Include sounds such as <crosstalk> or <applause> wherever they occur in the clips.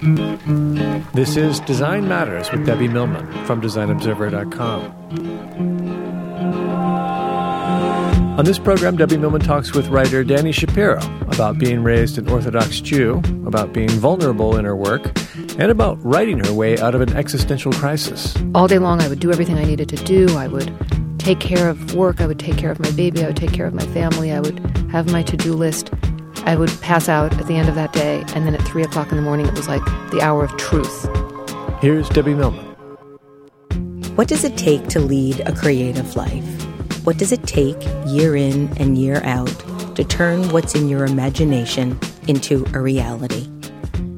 This is Design Matters with Debbie Millman from DesignObserver.com. On this program, Debbie Millman talks with writer Dani Shapiro about being raised an Orthodox Jew, about being vulnerable in her work, and about writing her way out of an existential crisis. All day long, I would do everything I needed to do. I would take care of work. I would take care of my baby. I would take care of my family. I would have my to do list. I would pass out at the end of that day, and then at three o'clock in the morning, it was like the hour of truth. Here's Debbie Millman. What does it take to lead a creative life? What does it take year in and year out to turn what's in your imagination into a reality?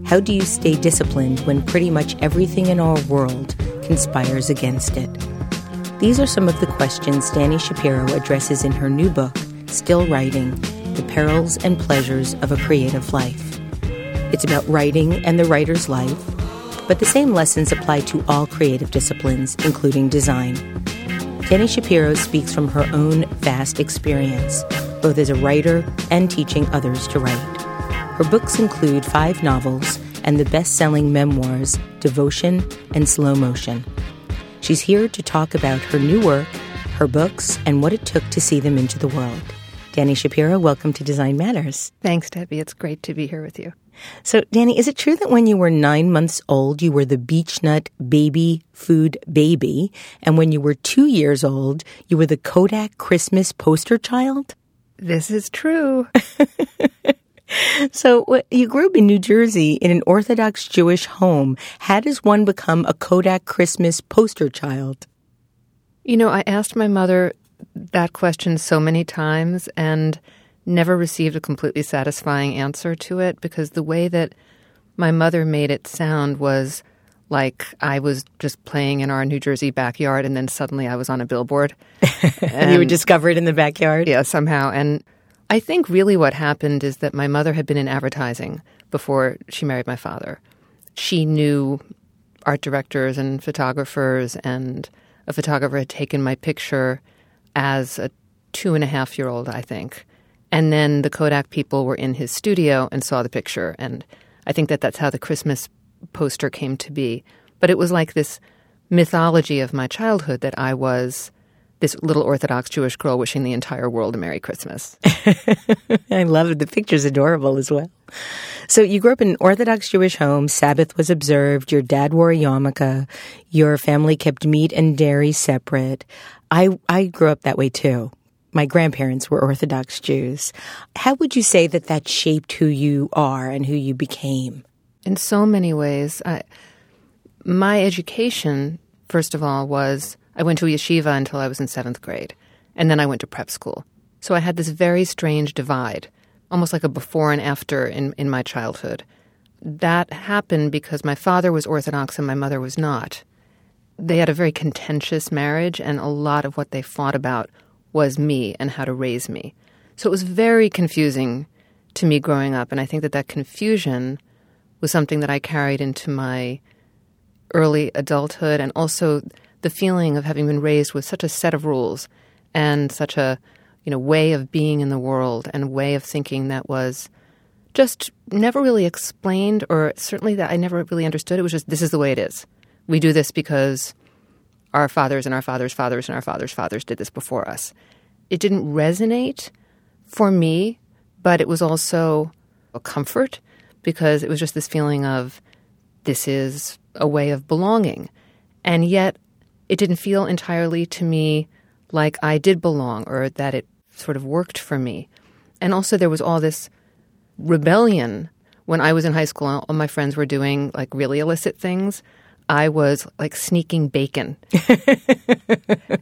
How do you stay disciplined when pretty much everything in our world conspires against it? These are some of the questions Dani Shapiro addresses in her new book, Still Writing the perils and pleasures of a creative life. It's about writing and the writer's life, but the same lessons apply to all creative disciplines, including design. Dani Shapiro speaks from her own vast experience, both as a writer and teaching others to write. Her books include five novels and the best selling memoirs Devotion and Slow Motion. She's here to talk about her new work, her books, and what it took to see them into the world. Dani Shapiro, welcome to Design Matters. Thanks, Debbie. It's great to be here with you. So, Dani, is it true that when you were nine months old, you were the Beech-Nut baby food baby, and when you were two years old, you were the Kodak Christmas poster child? This is true. <laughs> so, you grew up in New Jersey in an Orthodox Jewish home. How does one become a Kodak Christmas poster child? You know, I asked my mother that question so many times and never received a completely satisfying answer to it because the way that my mother made it sound was like I was just playing in our New Jersey backyard and then suddenly I was on a billboard. and <laughs> you were discovered in the backyard? Yeah, somehow. And I think really what happened is that my mother had been in advertising before she married my father. She knew art directors and photographers, and a photographer had taken my picture as a two and a half year old, I think. And then the Kodak people were in his studio and saw the picture. And I think that that's how the Christmas poster came to be. But it was like this mythology of my childhood that I was this little Orthodox Jewish girl wishing the entire world a Merry Christmas. <laughs> I love it. The picture's adorable as well. So you grew up in an Orthodox Jewish home. Sabbath was observed. Your dad wore a yarmulke. Your family kept meat and dairy separate. I, I grew up that way too. My grandparents were Orthodox Jews. How would you say that that shaped who you are and who you became? In so many ways. I, my education, first of all, was I went to yeshiva until I was in seventh grade, and then I went to prep school. So I had this very strange divide, almost like a before and after in, in my childhood. That happened because my father was Orthodox and my mother was not they had a very contentious marriage, and a lot of what they fought about was me and how to raise me. So it was very confusing to me growing up, and I think that that confusion was something that I carried into my early adulthood, and also the feeling of having been raised with such a set of rules and such a you know way of being in the world and way of thinking that was just never really explained, or certainly that I never really understood. It was just this is the way it is. We do this because our fathers and our fathers' fathers and our fathers' fathers did this before us. It didn't resonate for me, but it was also a comfort because it was just this feeling of this is a way of belonging. And yet it didn't feel entirely to me like I did belong or that it sort of worked for me. And also, there was all this rebellion when I was in high school. And all my friends were doing like really illicit things. I was like sneaking bacon. <laughs>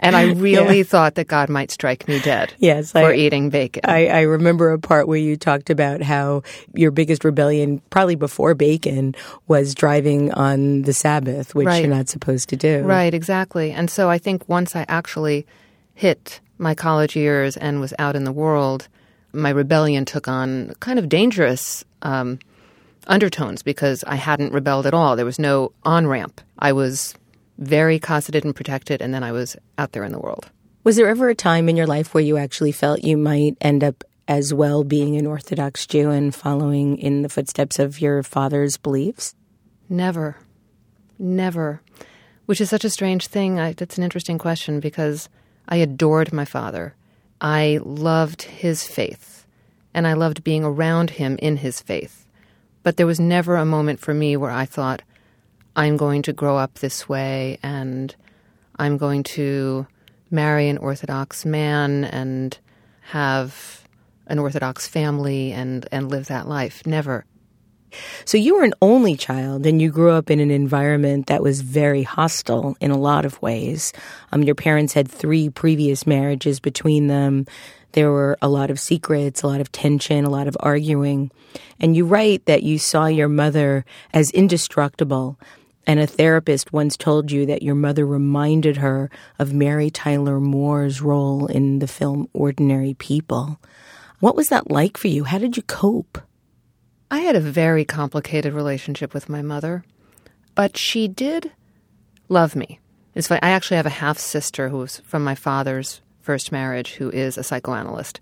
and I <laughs> really yeah. thought that God might strike me dead yes, for I, eating bacon. I, I, remember a part where you talked about how your biggest rebellion, probably before bacon, was driving on the Sabbath, which right. you're not supposed to do. Right, exactly. And so I think once I actually hit my college years and was out in the world, my rebellion took on kind of dangerous um, undertones because I hadn't rebelled at all. There was no on ramp. I was very cosseted and protected, and then I was out there in the world. Was there ever a time in your life where you actually felt you might end up as well being an Orthodox Jew and following in the footsteps of your father's beliefs? Never. Never. Which is such a strange thing. I, that's an interesting question because I adored my father. I loved his faith, and I loved being around him in his faith. But there was never a moment for me where I thought, I'm going to grow up this way and I'm going to marry an Orthodox man and have an Orthodox family and, and live that life. Never. So you were an only child and you grew up in an environment that was very hostile in a lot of ways. Um, your parents had three previous marriages between them. There were a lot of secrets, a lot of tension, a lot of arguing. And you write that you saw your mother as indestructible. And a therapist once told you that your mother reminded her of Mary Tyler Moore's role in the film Ordinary People. What was that like for you? How did you cope? I had a very complicated relationship with my mother, but she did love me. It's funny, I actually have a half sister who's from my father's first marriage who is a psychoanalyst.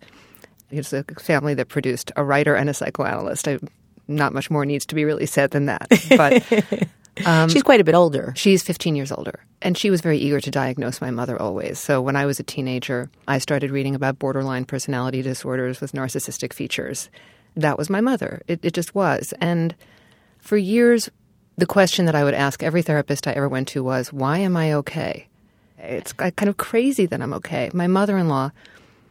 It's a family that produced a writer and a psychoanalyst. I, not much more needs to be really said than that. But <laughs> um, she's quite a bit older. She's 15 years older. And she was very eager to diagnose my mother always. So when I was a teenager, I started reading about borderline personality disorders with narcissistic features. That was my mother. It, it just was. And for years, the question that I would ask every therapist I ever went to was, why am I okay? It's kind of crazy that I'm okay. My mother in law,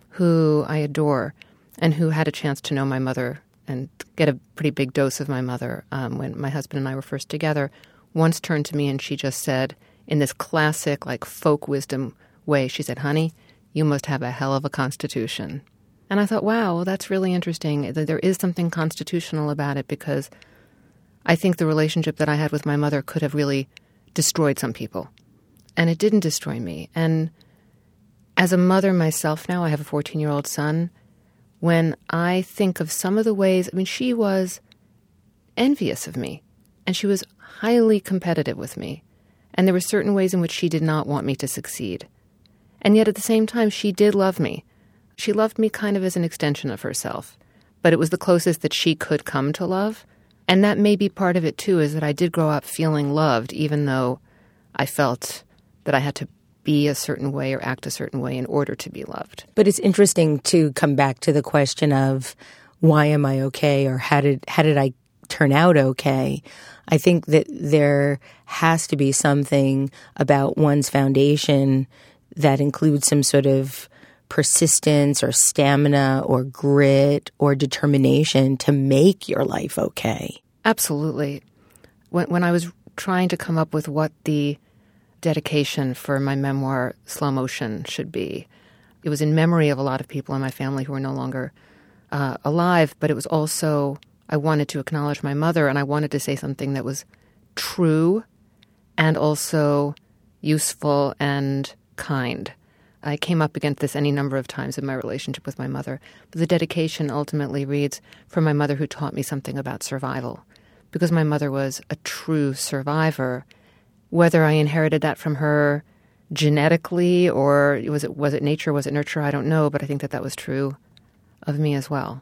who I adore, and who had a chance to know my mother and get a pretty big dose of my mother um, when my husband and I were first together, once turned to me and she just said, in this classic, like folk wisdom way, she said, Honey, you must have a hell of a constitution. And I thought, wow, well, that's really interesting. There is something constitutional about it because I think the relationship that I had with my mother could have really destroyed some people. And it didn't destroy me. And as a mother myself now, I have a 14 year old son. When I think of some of the ways, I mean, she was envious of me and she was highly competitive with me. And there were certain ways in which she did not want me to succeed. And yet at the same time, she did love me. She loved me kind of as an extension of herself, but it was the closest that she could come to love. And that may be part of it too, is that I did grow up feeling loved, even though I felt that I had to be a certain way or act a certain way in order to be loved. But it's interesting to come back to the question of why am I okay or how did how did I turn out okay? I think that there has to be something about one's foundation that includes some sort of persistence or stamina or grit or determination to make your life okay. Absolutely. When, when I was trying to come up with what the dedication for my memoir, Slow Motion, should be, it was in memory of a lot of people in my family who are no longer uh, alive, but it was also, I wanted to acknowledge my mother and I wanted to say something that was true and also useful and kind. I came up against this any number of times in my relationship with my mother. But the dedication ultimately reads from my mother who taught me something about survival. Because my mother was a true survivor. Whether I inherited that from her genetically or was it was it nature, was it nurture, I don't know, but I think that that was true of me as well.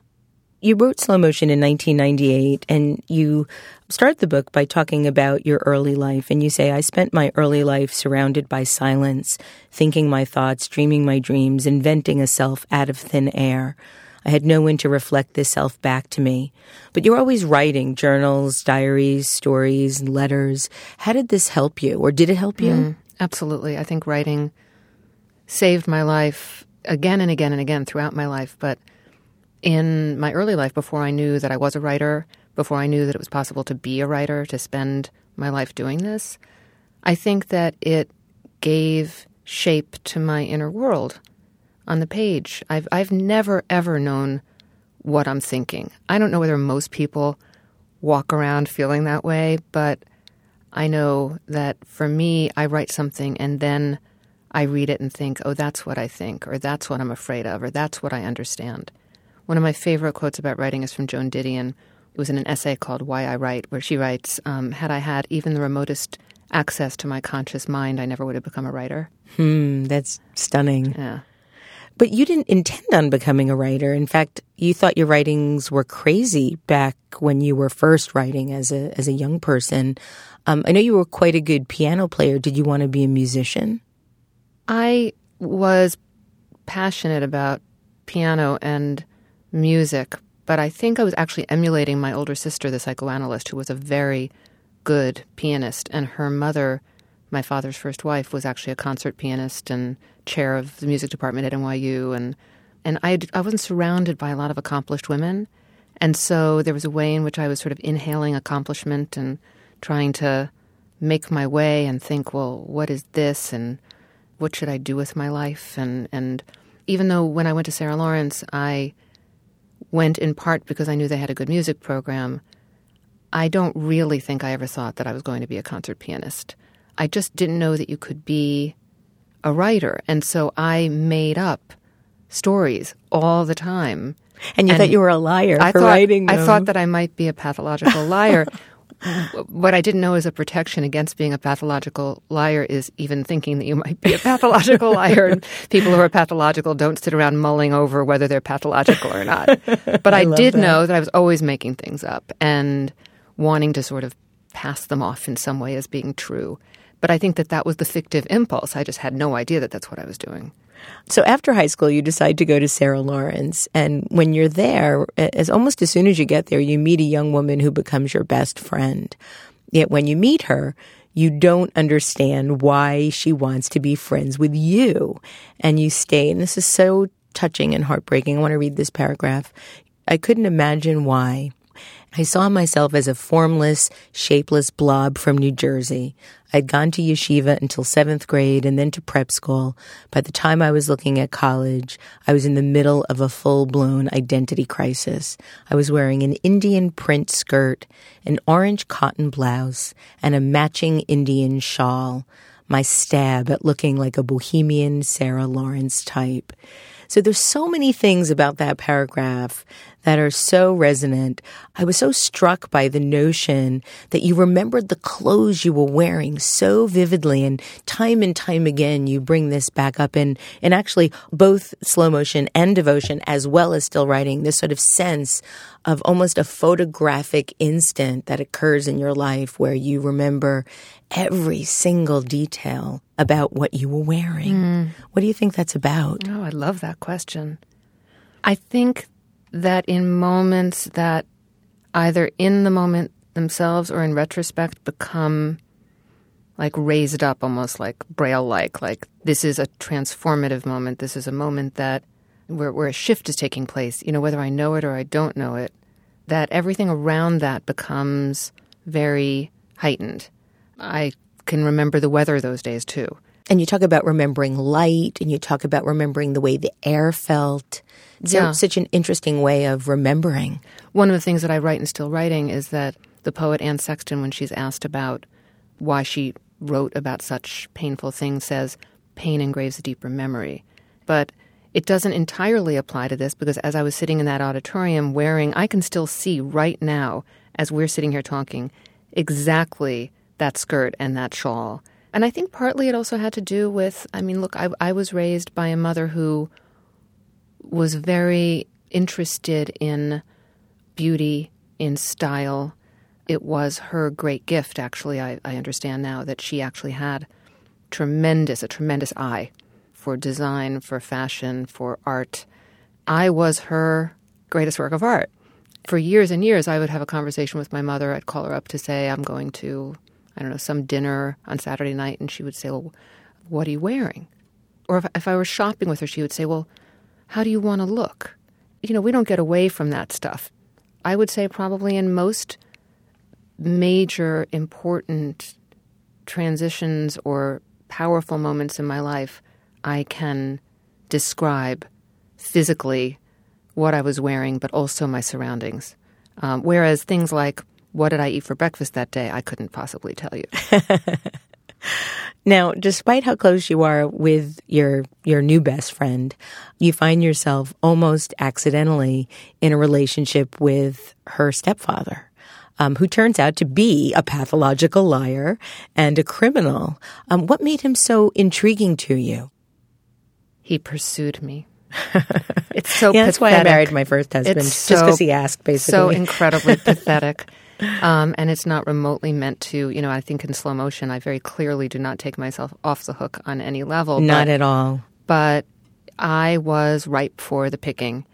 You wrote Slow Motion in 1998, and you start the book by talking about your early life. And you say, I spent my early life surrounded by silence, thinking my thoughts, dreaming my dreams, inventing a self out of thin air. I had no one to reflect this self back to me. But you're always writing journals, diaries, stories, letters. How did this help you, or did it help you? Mm, absolutely. I think writing saved my life again and again and again throughout my life. But in my early life, before I knew that I was a writer, before I knew that it was possible to be a writer, to spend my life doing this, I think that it gave shape to my inner world on the page. I've I've never ever known what I'm thinking. I don't know whether most people walk around feeling that way, but I know that for me, I write something and then I read it and think, oh, that's what I think, or that's what I'm afraid of, or that's what I understand. One of my favorite quotes about writing is from Joan Didion. It was in an essay called Why I Write, where she writes, um, Had I had even the remotest access to my conscious mind, I never would have become a writer. Hmm, that's stunning. Yeah. But you didn't intend on becoming a writer. In fact, you thought your writings were crazy back when you were first writing as a as a young person. Um, I know you were quite a good piano player. Did you want to be a musician? I was passionate about piano and music, but I think I was actually emulating my older sister, the psychoanalyst, who was a very good pianist, and her mother, my father's first wife, was actually a concert pianist and chair of the music department at NYU, and and I I wasn't surrounded by a lot of accomplished women, and so there was a way in which I was sort of inhaling accomplishment and trying to make my way and think, well, what is this, and what should I do with my life? And, and even though when I went to Sarah Lawrence, I went in part because I knew they had a good music program, I don't really think I ever thought that I was going to be a concert pianist. I just didn't know that you could be a writer. And so I made up stories all the time. And you and thought you were a liar I for thought, writing them. I thought that I might be a pathological liar, <laughs> what I didn't know as a protection against being a pathological liar is even thinking that you might be a pathological liar. And <laughs> people who are pathological don't sit around mulling over whether they're pathological or not. But <laughs> I, I did that. know that I was always making things up and wanting to sort of pass them off in some way as being true. But I think that that was the fictive impulse. I just had no idea that that's what I was doing. So after high school, you decide to go to Sarah Lawrence. And when you're there, as almost as soon as you get there, you meet a young woman who becomes your best friend. Yet when you meet her, you don't understand why she wants to be friends with you. And you stay. And this is so touching and heartbreaking. I want to read this paragraph. I couldn't imagine why. I saw myself as a formless, shapeless blob from New Jersey. I'd gone to yeshiva until seventh grade and then to prep school. By the time I was looking at college, I was in the middle of a full blown identity crisis. I was wearing an Indian print skirt, an orange cotton blouse, and a matching Indian shawl. My stab at looking like a bohemian Sarah Lawrence type. So there's so many things about that paragraph that are so resonant. I was so struck by the notion that you remembered the clothes you were wearing so vividly and time and time again you bring this back up in, in actually both slow motion and devotion as well as still writing this sort of sense of almost a photographic instant that occurs in your life where you remember every single detail about what you were wearing. Mm. What do you think that's about? Oh, I love that question. I think that in moments that either in the moment themselves or in retrospect become like raised up almost like braille like like this is a transformative moment this is a moment that where, where a shift is taking place you know whether i know it or i don't know it that everything around that becomes very heightened i can remember the weather those days too and you talk about remembering light and you talk about remembering the way the air felt. It's yeah. such an interesting way of remembering. One of the things that I write in Still Writing is that the poet Anne Sexton, when she's asked about why she wrote about such painful things, says pain engraves a deeper memory. But it doesn't entirely apply to this because as I was sitting in that auditorium wearing, I can still see right now, as we're sitting here talking, exactly that skirt and that shawl and I think partly it also had to do with I mean, look, I, I was raised by a mother who was very interested in beauty, in style. It was her great gift, actually. I, I understand now that she actually had tremendous, a tremendous eye for design, for fashion, for art. I was her greatest work of art. For years and years, I would have a conversation with my mother. I'd call her up to say, I'm going to, I don't know, some dinner on Saturday night. And she would say, Well, what are you wearing? Or if, if I were shopping with her, she would say, Well, how do you want to look? You know, we don't get away from that stuff. I would say probably in most major important transitions or powerful moments in my life, I can describe physically what I was wearing, but also my surroundings. Um, whereas things like what did I eat for breakfast that day, I couldn't possibly tell you. <laughs> now, despite how close you are with your your new best friend, you find yourself almost accidentally in a relationship with her stepfather. Um, who turns out to be a pathological liar and a criminal. Um, what made him so intriguing to you? He pursued me. <laughs> It's so yeah, that's why I married my first husband, it's just so, because he asked, basically. So incredibly <laughs> pathetic. Um, and it's not remotely meant to, you know, I think in slow motion, I very clearly do not take myself off the hook on any level. Not but, at all. But I was ripe for the picking.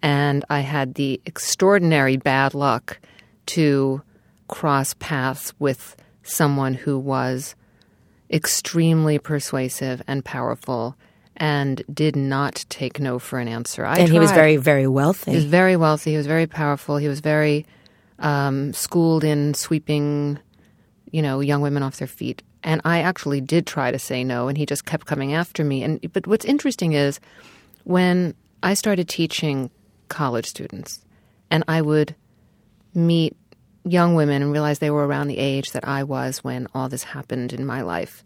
And I had the extraordinary bad luck to cross paths with someone who was extremely persuasive and powerful and did not take no for an answer. I and tried. he was very, very wealthy. He was very wealthy. He was very powerful. He was very um, schooled in sweeping, you know, young women off their feet. And I actually did try to say no, and he just kept coming after me. And but what's interesting is when I started teaching college students, and I would meet young women and realize they were around the age that I was when all this happened in my life.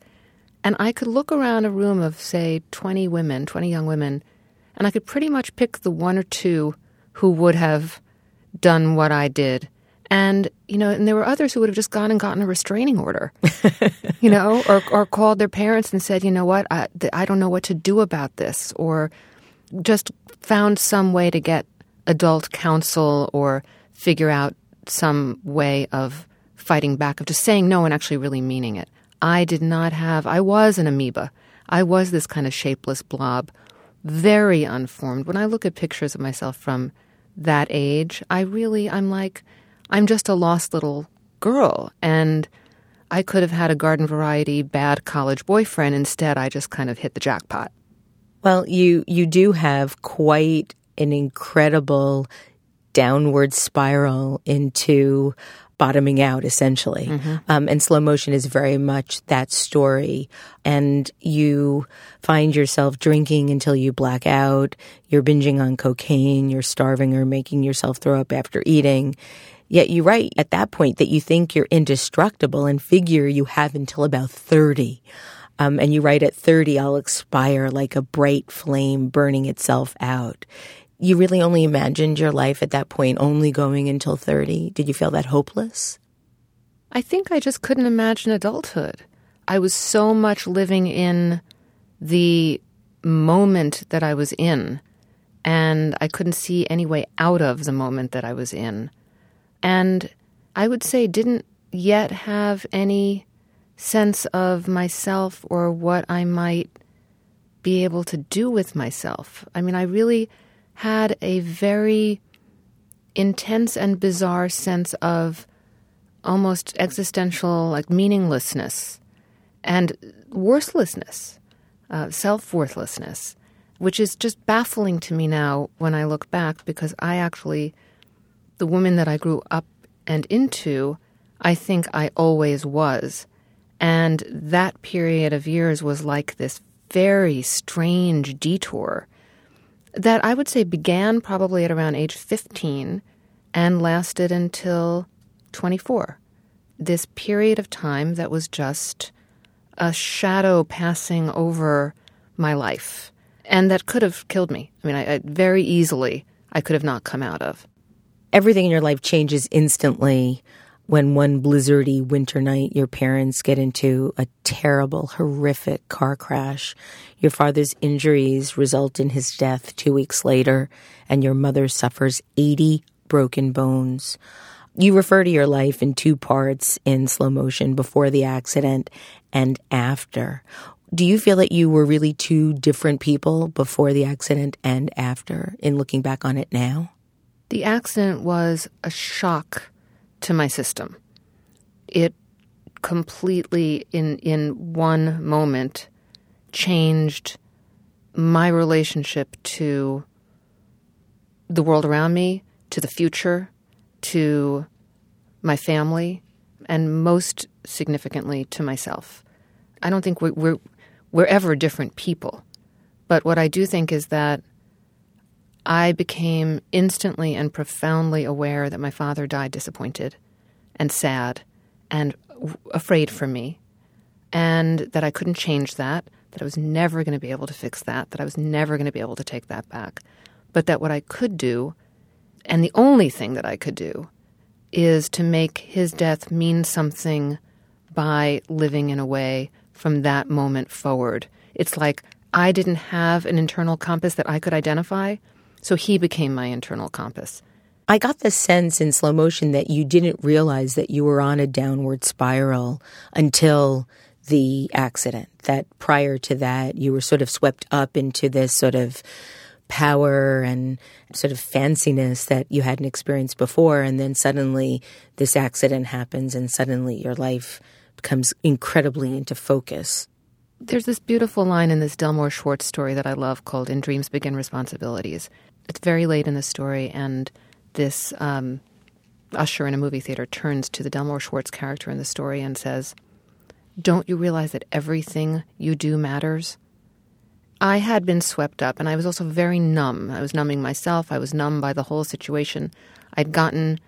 And I could look around a room of, say, 20 women, 20 young women, and I could pretty much pick the one or two who would have done what I did. And, you know, and there were others who would have just gone and gotten a restraining order, <laughs> you know, or, or called their parents and said, you know what, I, I don't know what to do about this, or just found some way to get adult counsel or figure out some way of fighting back, of just saying no and actually really meaning it. I did not have, I was an amoeba. I was this kind of shapeless blob, very unformed. When I look at pictures of myself from that age, I really, I'm like, I'm just a lost little girl. And I could have had a garden variety bad college boyfriend. Instead, I just kind of hit the jackpot. Well, you, you do have quite an incredible downward spiral into bottoming out essentially. Mm-hmm. Um, and slow motion is very much that story. And you find yourself drinking until you black out. You're binging on cocaine. You're starving or making yourself throw up after eating. Yet you write at that point that you think you're indestructible and figure you have until about 30. Um, and you write at 30, I'll expire like a bright flame burning itself out you really only imagined your life at that point only going until 30? Did you feel that hopeless? I think I just couldn't imagine adulthood. I was so much living in the moment that I was in, and I couldn't see any way out of the moment that I was in. And I would say didn't yet have any sense of myself or what I might be able to do with myself. I mean, I really had a very intense and bizarre sense of almost existential, like meaninglessness and worthlessness, uh, self worthlessness, which is just baffling to me now when I look back because I actually, the woman that I grew up and into, I think I always was. And that period of years was like this very strange detour that I would say began probably at around age 15 and lasted until 24. This period of time that was just a shadow passing over my life and that could have killed me. I mean, I, I very easily I could have not come out of. Everything in your life changes instantly when one blizzardy winter night your parents get into a terrible, horrific car crash. Your father's injuries result in his death two weeks later, and your mother suffers 80 broken bones. You refer to your life in two parts in slow motion before the accident and after. Do you feel that you were really two different people before the accident and after in looking back on it now? The accident was a shock to my system. It completely, in, in one moment, changed my relationship to the world around me, to the future, to my family, and most significantly to myself. I don't think we're, we're, we're ever different people. But what I do think is that I became instantly and profoundly aware that my father died disappointed and sad and afraid for me, and that I couldn't change that, that I was never going to be able to fix that, that I was never going to be able to take that back, but that what I could do, and the only thing that I could do, is to make his death mean something by living in a way from that moment forward. It's like I didn't have an internal compass that I could identify, so he became my internal compass. I got the sense in slow motion that you didn't realize that you were on a downward spiral until the accident, that prior to that, you were sort of swept up into this sort of power and sort of fanciness that you hadn't experienced before. And then suddenly this accident happens and suddenly your life becomes incredibly into focus. There's this beautiful line in this Delmore Schwartz story that I love called In Dreams Begin Responsibilities. It's very late in the story, and this um, usher in a movie theater turns to the Delmore Schwartz character in the story and says, Don't you realize that everything you do matters? I had been swept up, and I was also very numb. I was numbing myself. I was numb by the whole situation. I'd gotten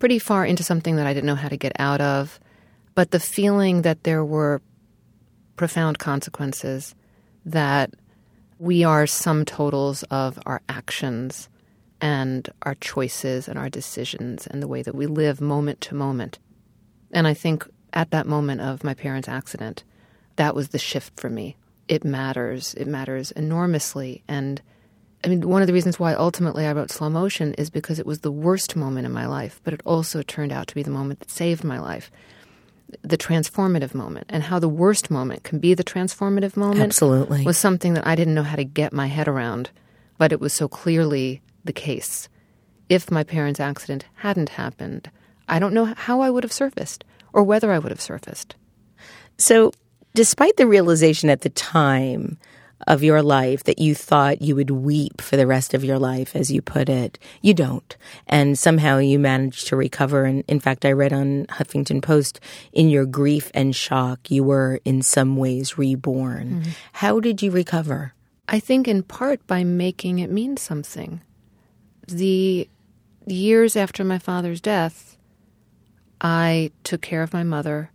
pretty far into something that I didn't know how to get out of. But the feeling that there were profound consequences, that we are sum totals of our actions and our choices and our decisions and the way that we live moment to moment. And I think at that moment of my parents' accident, that was the shift for me it matters. It matters enormously. And I mean, one of the reasons why ultimately I wrote Slow Motion is because it was the worst moment in my life, but it also turned out to be the moment that saved my life. The transformative moment, and how the worst moment can be the transformative moment. Absolutely. Was something that I didn't know how to get my head around, but it was so clearly the case. If my parents' accident hadn't happened, I don't know how I would have surfaced or whether I would have surfaced. So, despite the realization at the time of your life that you thought you would weep for the rest of your life, as you put it, you don't. And somehow you managed to recover. And in fact, I read on Huffington Post, in your grief and shock, you were in some ways reborn. Mm-hmm. How did you recover? I think in part by making it mean something. The years after my father's death, I took care of my mother.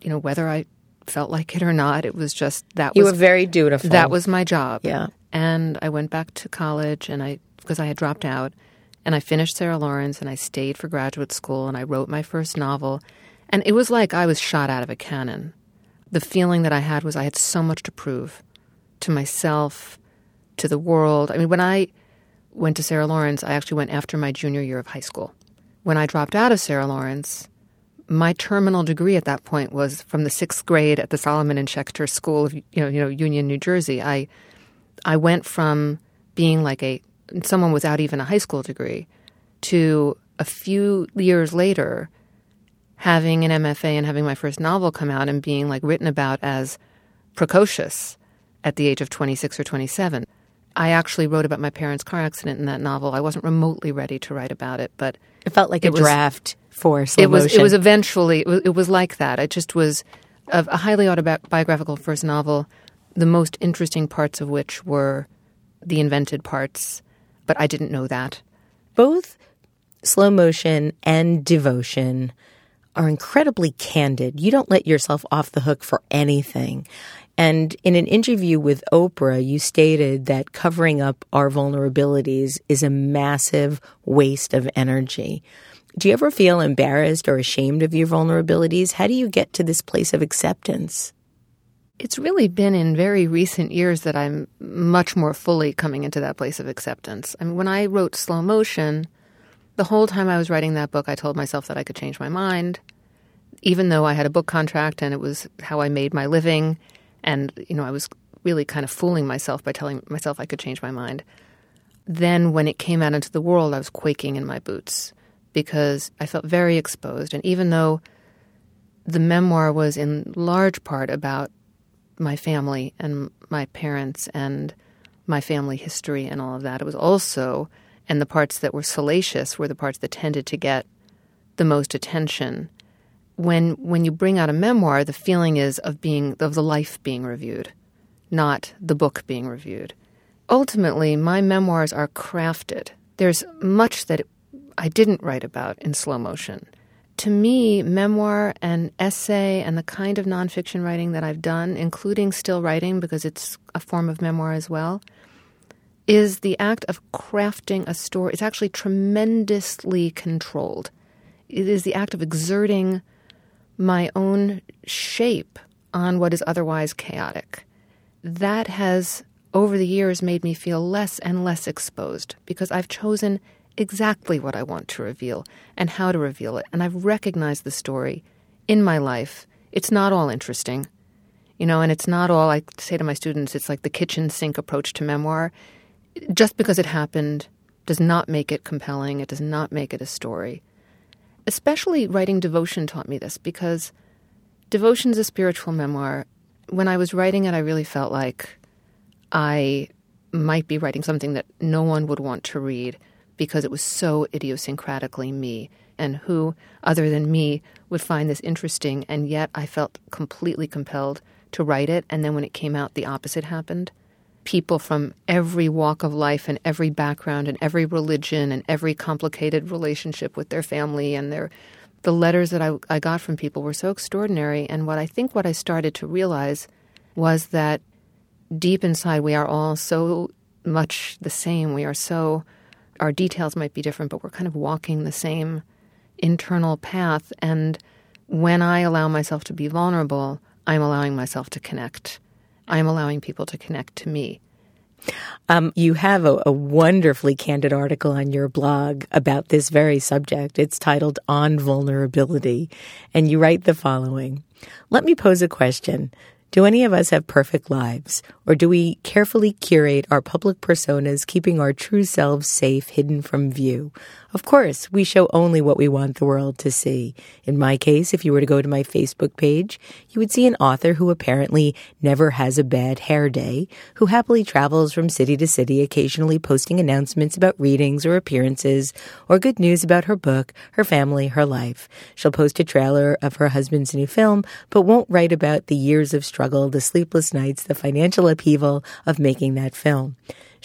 You know, whether I felt like it or not. It was just that you was were very dutiful. That was my job. Yeah. And I went back to college, and I because I had dropped out, and I finished Sarah Lawrence, and I stayed for graduate school, and I wrote my first novel, and it was like I was shot out of a cannon. The feeling that I had was I had so much to prove to myself, to the world. I mean, when I went to Sarah Lawrence, I actually went after my junior year of high school. When I dropped out of Sarah Lawrence, my terminal degree at that point was from the sixth grade at the Solomon and Schechter School of you know, you know Union, New Jersey. I I went from being like a someone without even a high school degree to a few years later having an MFA and having my first novel come out and being like written about as precocious at the age of 26 or 27. I actually wrote about my parents' car accident in that novel. I wasn't remotely ready to write about it, but it felt like it a was, draft for slow it was motion. it was eventually it was, it was like that. It just was a, a highly autobiographical first novel. The most interesting parts of which were the invented parts, but I didn't know that. Both slow motion and devotion are incredibly candid. You don't let yourself off the hook for anything. And in an interview with Oprah, you stated that covering up our vulnerabilities is a massive waste of energy. Do you ever feel embarrassed or ashamed of your vulnerabilities? How do you get to this place of acceptance? It's really been in very recent years that I'm much more fully coming into that place of acceptance. I mean, when I wrote Slow Motion, The whole time I was writing that book, I told myself that I could change my mind, even though I had a book contract and it was how I made my living. And, you know, I was really kind of fooling myself by telling myself I could change my mind. Then, when it came out into the world, I was quaking in my boots because I felt very exposed. And even though the memoir was in large part about my family and my parents and my family history and all of that, it was also, and the parts that were salacious were the parts that tended to get the most attention. When when you bring out a memoir, the feeling is of being of the life being reviewed, not the book being reviewed. Ultimately, my memoirs are crafted. There's much that I didn't write about in slow motion. To me, memoir and essay and the kind of nonfiction writing that I've done, including still writing because it's a form of memoir as well, is the act of crafting a story. It's actually tremendously controlled. It is the act of exerting my own shape on what is otherwise chaotic. That has, over the years, made me feel less and less exposed because I've chosen exactly what I want to reveal and how to reveal it. And I've recognized the story in my life. It's not all interesting, you know, and it's not all, I say to my students, it's like the kitchen sink approach to memoir. Just because it happened does not make it compelling, it does not make it a story. Especially writing devotion taught me this because devotion is a spiritual memoir. When I was writing it, I really felt like I might be writing something that no one would want to read because it was so idiosyncratically me. And who, other than me, would find this interesting? And yet I felt completely compelled to write it. And then when it came out, the opposite happened. People from every walk of life and every background and every religion and every complicated relationship with their family and their the letters that I, I got from people were so extraordinary. And what I think what I started to realize was that deep inside we are all so much the same. We are so our details might be different, but we're kind of walking the same internal path. And when I allow myself to be vulnerable, I'm allowing myself to connect. I'm allowing people to connect to me. Um, you have a, a, wonderfully candid article on your blog about this very subject. It's titled On Vulnerability. And you write the following Let me pose a question. Do any of us have perfect lives? Or do we carefully curate our public personas, keeping our true selves safe, hidden from view? Of course, we show only what we want the world to see. In my case, if you were to go to my Facebook page, you would see an author who apparently never has a bad hair day, who happily travels from city to city, occasionally posting announcements about readings or appearances, or good news about her book, her family, her life. She'll post a trailer of her husband's new film, but won't write about the years of struggle, the sleepless nights, the financial upheaval of making that film.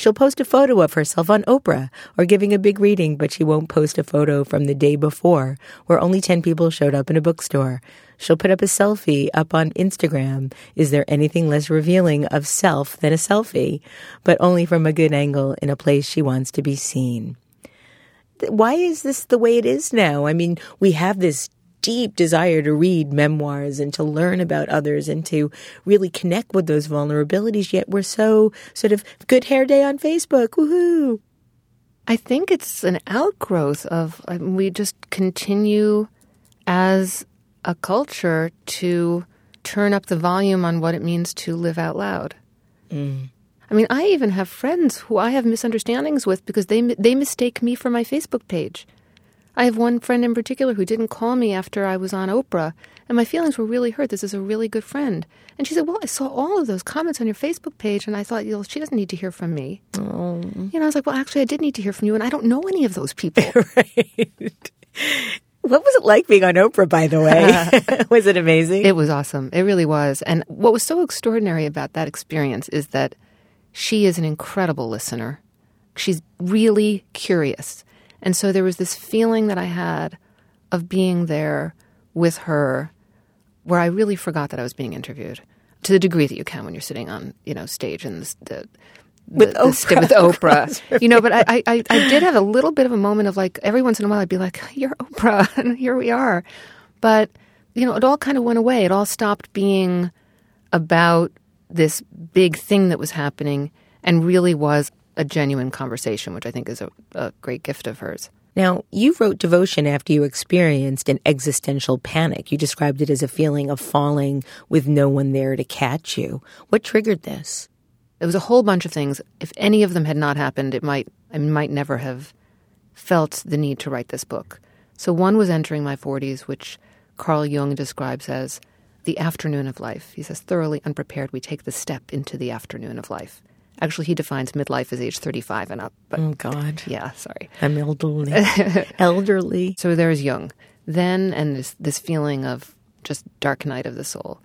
She'll post a photo of herself on Oprah or giving a big reading, but she won't post a photo from the day before where only 10 people showed up in a bookstore. She'll put up a selfie up on Instagram. Is there anything less revealing of self than a selfie? But only from a good angle in a place she wants to be seen. Why is this the way it is now? I mean, we have this deep desire to read memoirs and to learn about others and to really connect with those vulnerabilities. Yet we're so sort of good hair day on Facebook. Woohoo! I think it's an outgrowth of I mean, we just continue as a culture to turn up the volume on what it means to live out loud. Mm. I mean, I even have friends who I have misunderstandings with because they they mistake me for my Facebook page. I have one friend in particular who didn't call me after I was on Oprah, and my feelings were really hurt. This is a really good friend. And she said, Well, I saw all of those comments on your Facebook page, and I thought, you know, she doesn't need to hear from me. Oh. You know, I was like, Well, actually, I did need to hear from you, and I don't know any of those people. <laughs> right. What was it like being on Oprah, by the way? <laughs> was it amazing? It was awesome. It really was. And what was so extraordinary about that experience is that she is an incredible listener. She's really curious. And so there was this feeling that I had of being there with her where I really forgot that I was being interviewed to the degree that you can when you're sitting on, you know, stage and the, the with, the, Oprah. The, with Oprah, <laughs> you know, but I, I, I did have a little bit of a moment of like every once in a while I'd be like, "You're Oprah," <laughs> and here we are. But you know, it all kind of went away. It all stopped being about this big thing that was happening, and really was a genuine conversation, which I think is a, a great gift of hers. Now, you wrote devotion after you experienced an existential panic. You described it as a feeling of falling with no one there to catch you. What triggered this? It was a whole bunch of things. If any of them had not happened, it might I might never have felt the need to write this book. So one was entering my 40s, which Carl Jung describes as the afternoon of life. He says, thoroughly unprepared, we take the step into the afternoon of life. Actually, he defines midlife as age 35 and up. But oh, God. Yeah, sorry. I'm elderly. <laughs> elderly. So there's Jung. Then, and this, this feeling of just dark night of the soul.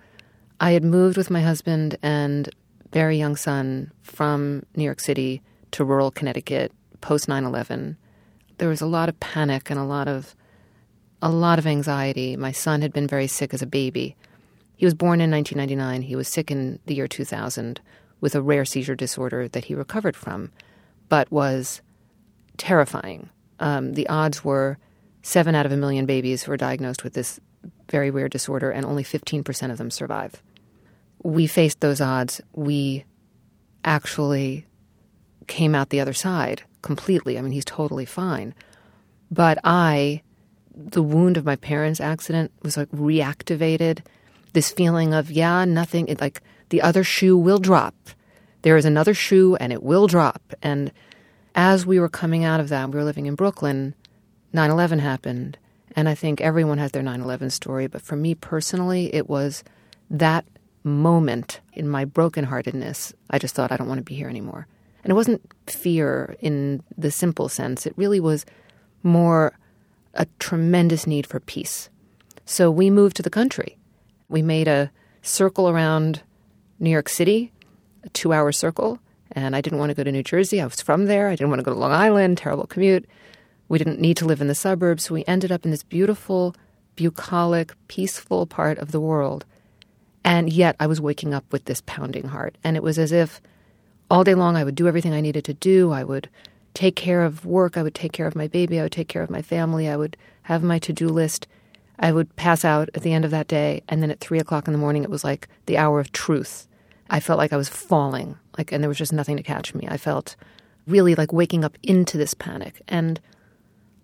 I had moved with my husband and very young son from New York City to rural Connecticut post 9 11. There was a lot of panic and a lot of a lot of anxiety. My son had been very sick as a baby. He was born in 1999. He was sick in the year 2000 with a rare seizure disorder that he recovered from, but was terrifying. Um, the odds were seven out of a million babies were diagnosed with this very rare disorder, and only 15% of them survive. We faced those odds. We actually came out the other side completely. I mean, he's totally fine. But I, the wound of my parents' accident was like reactivated. This feeling of, yeah, nothing, it, like the other shoe will drop. There is another shoe and it will drop. And as we were coming out of that, we were living in Brooklyn, 9 11 happened. And I think everyone has their 9 11 story. But for me personally, it was that moment in my brokenheartedness. I just thought, I don't want to be here anymore. And it wasn't fear in the simple sense, it really was more a tremendous need for peace. So we moved to the country. We made a circle around New York City, a two hour circle, and I didn't want to go to New Jersey. I was from there. I didn't want to go to Long Island, terrible commute. We didn't need to live in the suburbs, so we ended up in this beautiful, bucolic, peaceful part of the world. And yet I was waking up with this pounding heart. And it was as if all day long I would do everything I needed to do. I would take care of work. I would take care of my baby. I would take care of my family. I would have my to do list. I would pass out at the end of that day. And then at three o'clock in the morning, it was like the hour of truth. I felt like I was falling, like, and there was just nothing to catch me. I felt really like waking up into this panic. And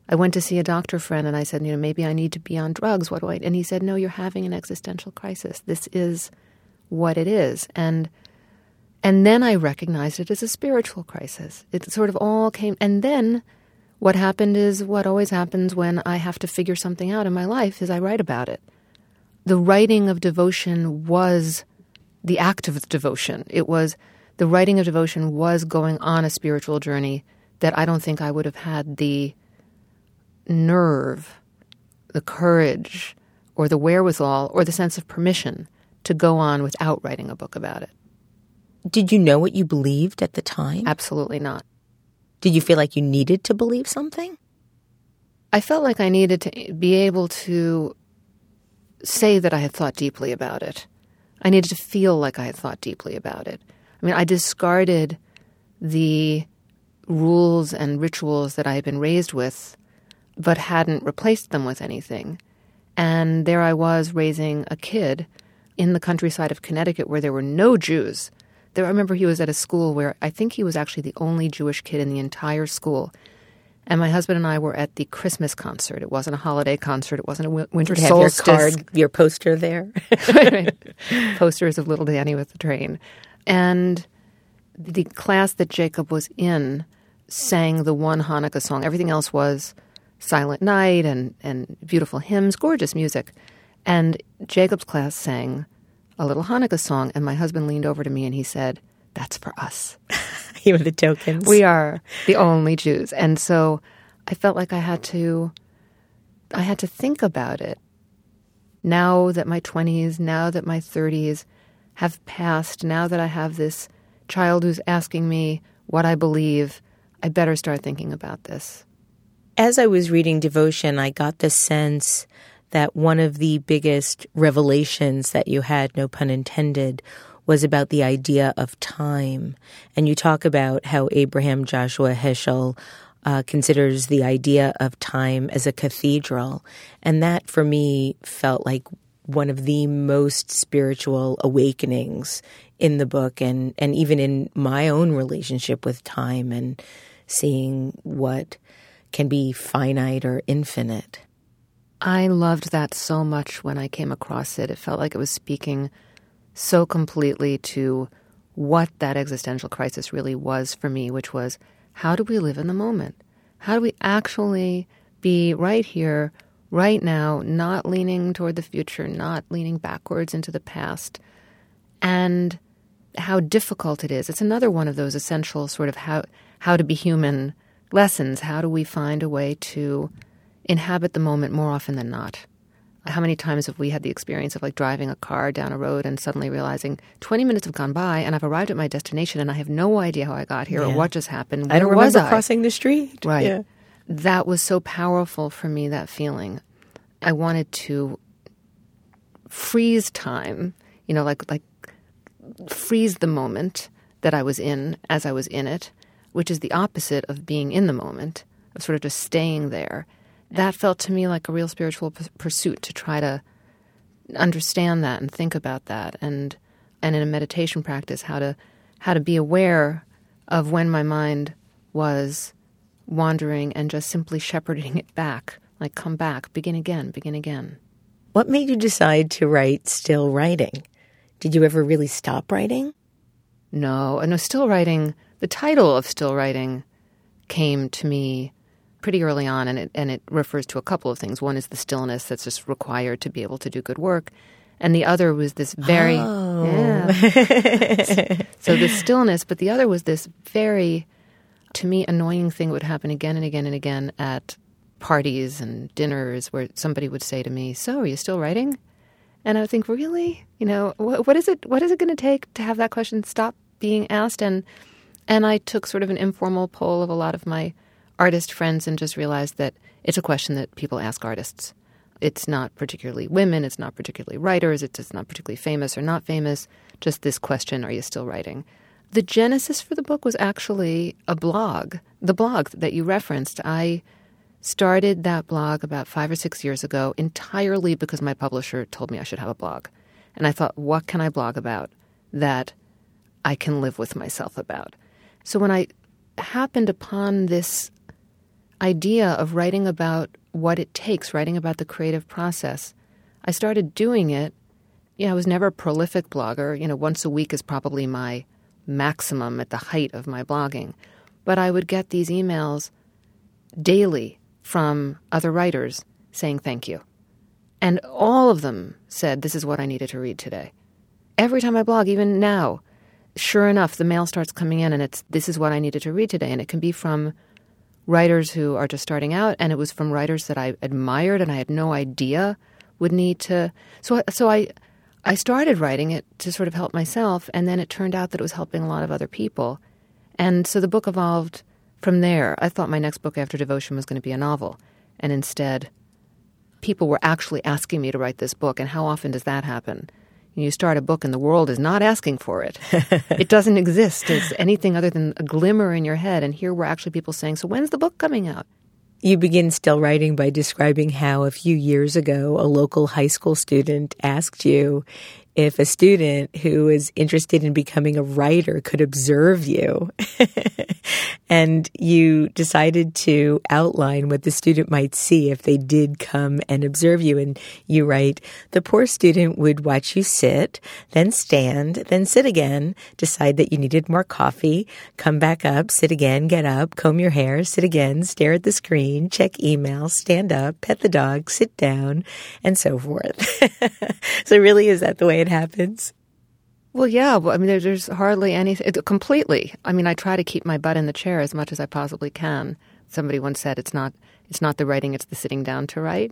I went to see a doctor friend and I said, you know, maybe I need to be on drugs. What do I? And he said, no, you're having an existential crisis. This is what it is. And and then I recognized it as a spiritual crisis. It sort of all came. And then what happened is what always happens when I have to figure something out in my life is I write about it. The writing of devotion was the act of devotion. It was the writing of devotion was going on a spiritual journey that I don't think I would have had the nerve, the courage, or the wherewithal, or the sense of permission to go on without writing a book about it. Did you know what you believed at the time? Absolutely not. Did you feel like you needed to believe something? I felt like I needed to be able to say that I had thought deeply about it. I needed to feel like I had thought deeply about it. I mean, I discarded the rules and rituals that I had been raised with, but hadn't replaced them with anything. And there I was raising a kid in the countryside of Connecticut where there were no Jews there, I remember he was at a school where I think he was actually the only Jewish kid in the entire school. And my husband and I were at the Christmas concert. It wasn't a holiday concert. It wasn't a winter you solstice. Your card, your poster there. <laughs> right. Posters of little Dani with the train, and the class that Jacob was in sang the one Hanukkah song. Everything else was Silent Night and and beautiful hymns, gorgeous music. And Jacob's class sang a little Hanukkah song, and my husband leaned over to me and he said, That's for us. you were the tokens. We are the only Jews. And so I felt like I had to I had to think about it. Now that my 20s, now that my 30s have passed, now that I have this child who's asking me what I believe, I better start thinking about this. As I was reading devotion, I got the sense that one of the biggest revelations that you had, no pun intended, was about the idea of time. And you talk about how Abraham Joshua Heschel uh, considers the idea of time as a cathedral. And that for me felt like one of the most spiritual awakenings in the book and, and even in my own relationship with time and seeing what can be finite or infinite. I loved that so much when I came across it. It felt like it was speaking so completely to what that existential crisis really was for me, which was how do we live in the moment? How do we actually be right here, right now, not leaning toward the future, not leaning backwards into the past? And how difficult it is. It's another one of those essential sort of how how to be human lessons. How do we find a way to inhabit the moment more often than not. How many times have we had the experience of like driving a car down a road and suddenly realizing 20 minutes have gone by and I've arrived at my destination and I have no idea how I got here Yeah. or what just happened? I don't Where was remember I? crossing the street. Right. Yeah. That was so powerful for me, that feeling. I wanted to freeze time, you know, like like freeze the moment that I was in as I was in it, which is the opposite of being in the moment, of sort of just staying there. That felt to me like a real spiritual p- pursuit to try to understand that and think about that and and in a meditation practice how to how to be aware of when my mind was wandering and just simply shepherding it back like come back begin again begin again What made you decide to write Still Writing? Did you ever really stop writing? no and still writing the title of still writing came to me pretty early on and it and it refers to a couple of things one is the stillness that's just required to be able to do good work and the other was this very oh. yeah. so the stillness but the other was this very to me annoying thing that would happen again and again and again at parties and dinners where somebody would say to me so are you still writing and I would think, really, you know, what, what is it? What is it going to take to have that question stop being asked? And and I took sort of an informal poll of a lot of my artist friends and just realized that it's a question that people ask artists. It's not particularly women. It's not particularly writers. It's, not particularly famous or not famous. Just this question: Are you still writing? The genesis for the book was actually a blog. The blog that you referenced. I started that blog about five or six years ago entirely because my publisher told me I should have a blog. And I thought, what can I blog about that I can live with myself about? So when I happened upon this idea of writing about what it takes, writing about the creative process, I started doing it. Yeah, I was never a prolific blogger. You know, once a week is probably my maximum at the height of my blogging. But I would get these emails daily from other writers saying thank you. And all of them said, This is what I needed to read today. Every time I blog, even now, sure enough, the mail starts coming in and it's, This is what I needed to read today. And it can be from writers who are just starting out, and it was from writers that I admired and I had no idea would need to. So, so I, I started writing it to sort of help myself, and then it turned out that it was helping a lot of other people. And so the book evolved from there. I thought my next book after Devotion was going to be a novel, and instead, people were actually asking me to write this book. And how often does that happen? You start a book and the world is not asking for it. <laughs> it doesn't exist as anything other than a glimmer in your head. And here were actually people saying, So when's the book coming out? You begin still writing by describing how a few years ago a local high school student asked you if a student who is interested in becoming a writer could observe you. <laughs> and you decided to outline what the student might see if they did come and observe you. And you write, the poor student would watch you sit, then stand, then sit again, decide that you needed more coffee, come back up, sit again, get up, comb your hair, sit again, stare at the screen, check email, stand up, pet the dog, sit down, and so forth. <laughs> so really, is that the way it happens? Well, yeah. Well, I mean, there, there's hardly anything completely. I mean, I try to keep my butt in the chair as much as I possibly can. Somebody once said, "It's not, it's not the writing; it's the sitting down to write."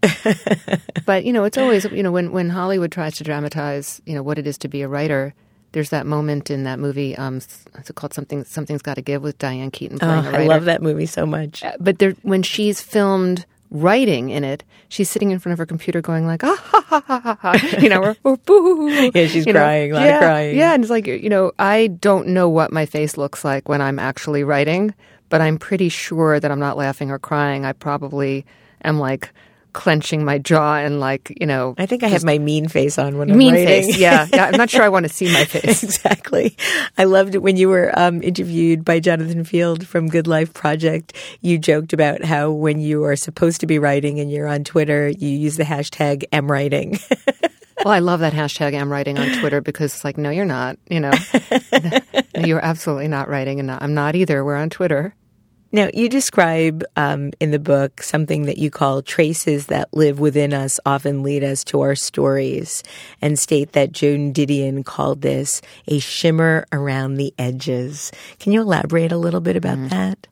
<laughs> but you know, it's always you know when when Hollywood tries to dramatize you know what it is to be a writer. There's that moment in that movie. Um, it's called? Something something's got to give with Diane Keaton playing Oh, I love that movie so much. But there, when she's filmed writing in it, she's sitting in front of her computer going like, ah, ha, ha, ha, ha, ha, you know, or, or boo. <laughs> Yeah, she's you crying, a lot of yeah, crying. Yeah, and it's like, you know, I don't know what my face looks like when I'm actually writing, but I'm pretty sure that I'm not laughing or crying. I probably am like clenching my jaw and like you know. I think I have my mean face on when I'm mean writing. face. Yeah, <laughs> yeah. I'm not sure I want to see my face. <laughs> exactly. I loved it when you were um, interviewed by Jonathan Fields from Good Life Project. You joked about how when you are supposed to be writing and you're on Twitter, you use the hashtag amwriting. <laughs> well, I love that hashtag I'm writing on Twitter because it's like, no, you're not. You know, you're absolutely not writing, and I'm not either. We're on Twitter. Now, you describe um, in the book something that you call traces that live within us often lead us to our stories, and state that Joan Didion called this a shimmer around the edges. Can you elaborate a little bit about mm. that?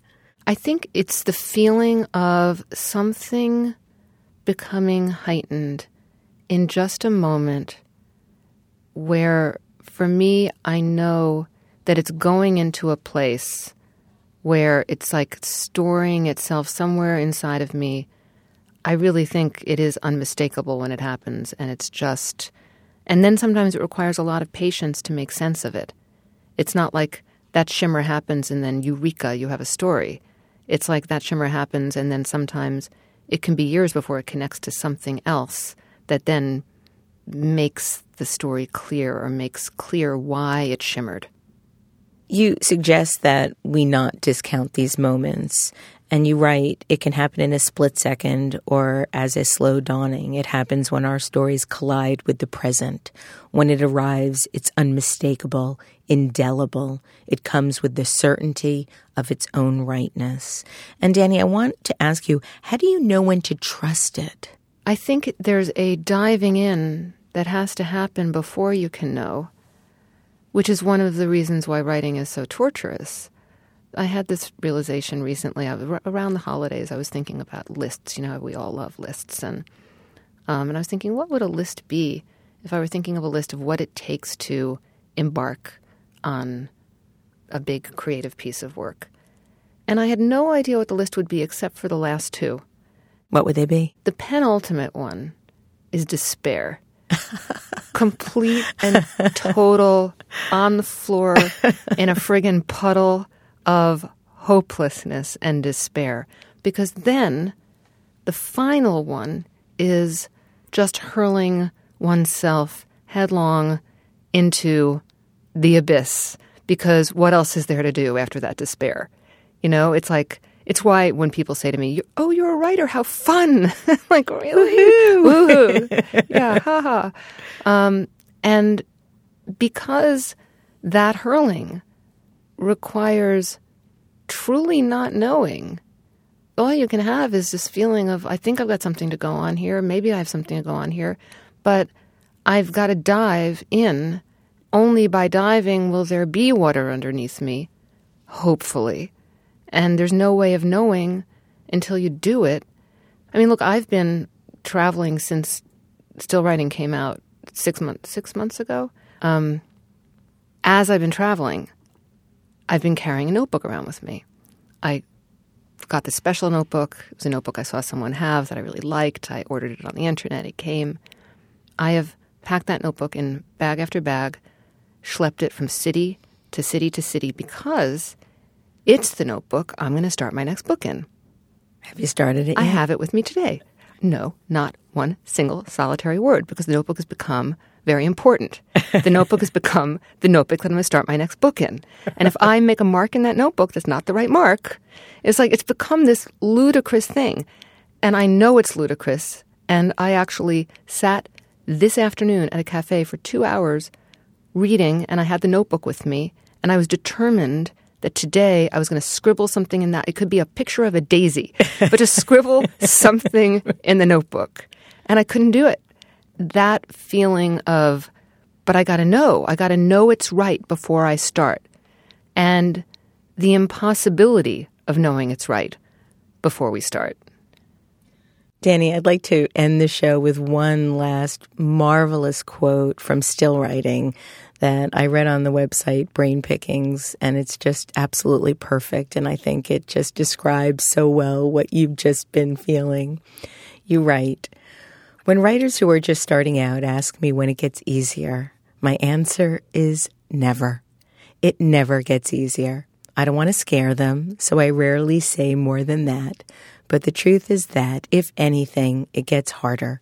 I think it's the feeling of something becoming heightened in just a moment where, for me, I know that it's going into a place where it's like storing itself somewhere inside of me. I really think it is unmistakable when it happens, and it's just. And then sometimes it requires a lot of patience to make sense of it. It's not like that shimmer happens and then eureka, you have a story. It's like that shimmer happens, and then sometimes it can be years before it connects to something else that then makes the story clear or makes clear why it shimmered. You suggest that we not discount these moments. And you write, it can happen in a split second or as a slow dawning. It happens when our stories collide with the present. When it arrives, it's unmistakable, indelible. It comes with the certainty of its own rightness. And Dani, I want to ask you, how do you know when to trust it? I think there's a diving in that has to happen before you can know which is one of the reasons why writing is so torturous. I had this realization recently. I was, around the holidays, I was thinking about lists. You know, we all love lists, and um, and I was thinking, what would a list be if I were thinking of a list of what it takes to embark on a big creative piece of work? And I had no idea what the list would be except for the last two. What would they be? The penultimate one is despair. <laughs> Complete and total on the floor in a friggin' puddle of hopelessness and despair. Because then the final one is just hurling oneself headlong into the abyss. Because what else is there to do after that despair? You know, it's like it's why when people say to me, "Oh, you're a writer, how fun!" <laughs> like really, woohoo, <laughs> yeah, haha. Um, and because that hurling requires truly not knowing, all you can have is this feeling of, "I think I've got something to go on here. Maybe I have something to go on here," but I've got to dive in. Only by diving will there be water underneath me, hopefully. And there's no way of knowing until you do it. I mean, look, I've been traveling since Still Writing came out six months six months ago. Um, as I've been traveling, I've been carrying a notebook around with me. I got this special notebook. It was a notebook I saw someone have that I really liked. I ordered it on the internet. It came. I have packed that notebook in bag after bag, schlepped it from city to city to city because it's the notebook I'm going to start my next book in. Have you started it yet? I have it with me today. No, not one single solitary word because the notebook has become very important. <laughs> the notebook has become the notebook that I'm going to start my next book in. And if I make a mark in that notebook that's not the right mark, it's like it's become this ludicrous thing. And I know it's ludicrous. And I actually sat this afternoon at a cafe for two hours reading, and I had the notebook with me, and I was determined that today I was going to scribble something in that. It could be a picture of a daisy, but to scribble <laughs> something in the notebook. And I couldn't do it. That feeling of, but I got to know, I got to know it's right before I start. And the impossibility of knowing it's right before we start. Dani, I'd like to end the show with one last marvelous quote from Still Writing that I read on the website Brain Pickings, and it's just absolutely perfect. And I think it just describes so well what you've just been feeling. You write When writers who are just starting out ask me when it gets easier, my answer is never. It never gets easier. I don't want to scare them, so I rarely say more than that. But the truth is that, if anything, it gets harder.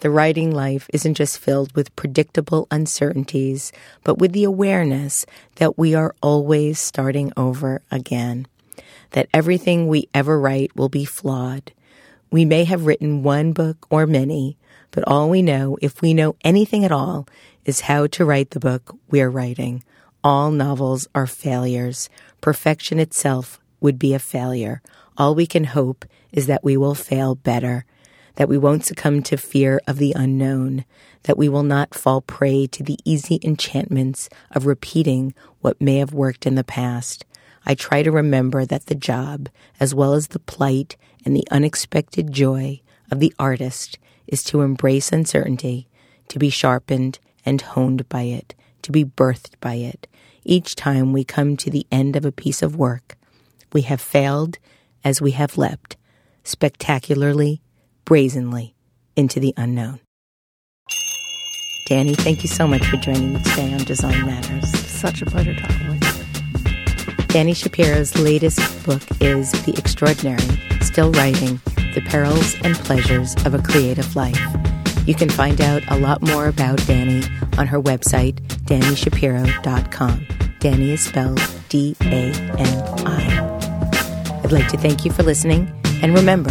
The writing life isn't just filled with predictable uncertainties, but with the awareness that we are always starting over again. That everything we ever write will be flawed. We may have written one book or many, but all we know, if we know anything at all, is how to write the book we're writing. All novels are failures. Perfection itself would be a failure. All we can hope is that we will fail better that we won't succumb to fear of the unknown, that we will not fall prey to the easy enchantments of repeating what may have worked in the past. I try to remember that the job, as well as the plight and the unexpected joy of the artist, is to embrace uncertainty, to be sharpened and honed by it, to be birthed by it. Each time we come to the end of a piece of work, we have failed as we have leapt, spectacularly brazenly into the unknown. Dani, thank you so much for joining me today on Design Matters. Such a pleasure talking with you. Dani Shapiro's latest book is The Extraordinary Still Writing The Perils and Pleasures of a Creative Life. You can find out a lot more about Dani on her website, DaniShapiro.com. Dani is spelled D A N I. I'd like to thank you for listening, and remember,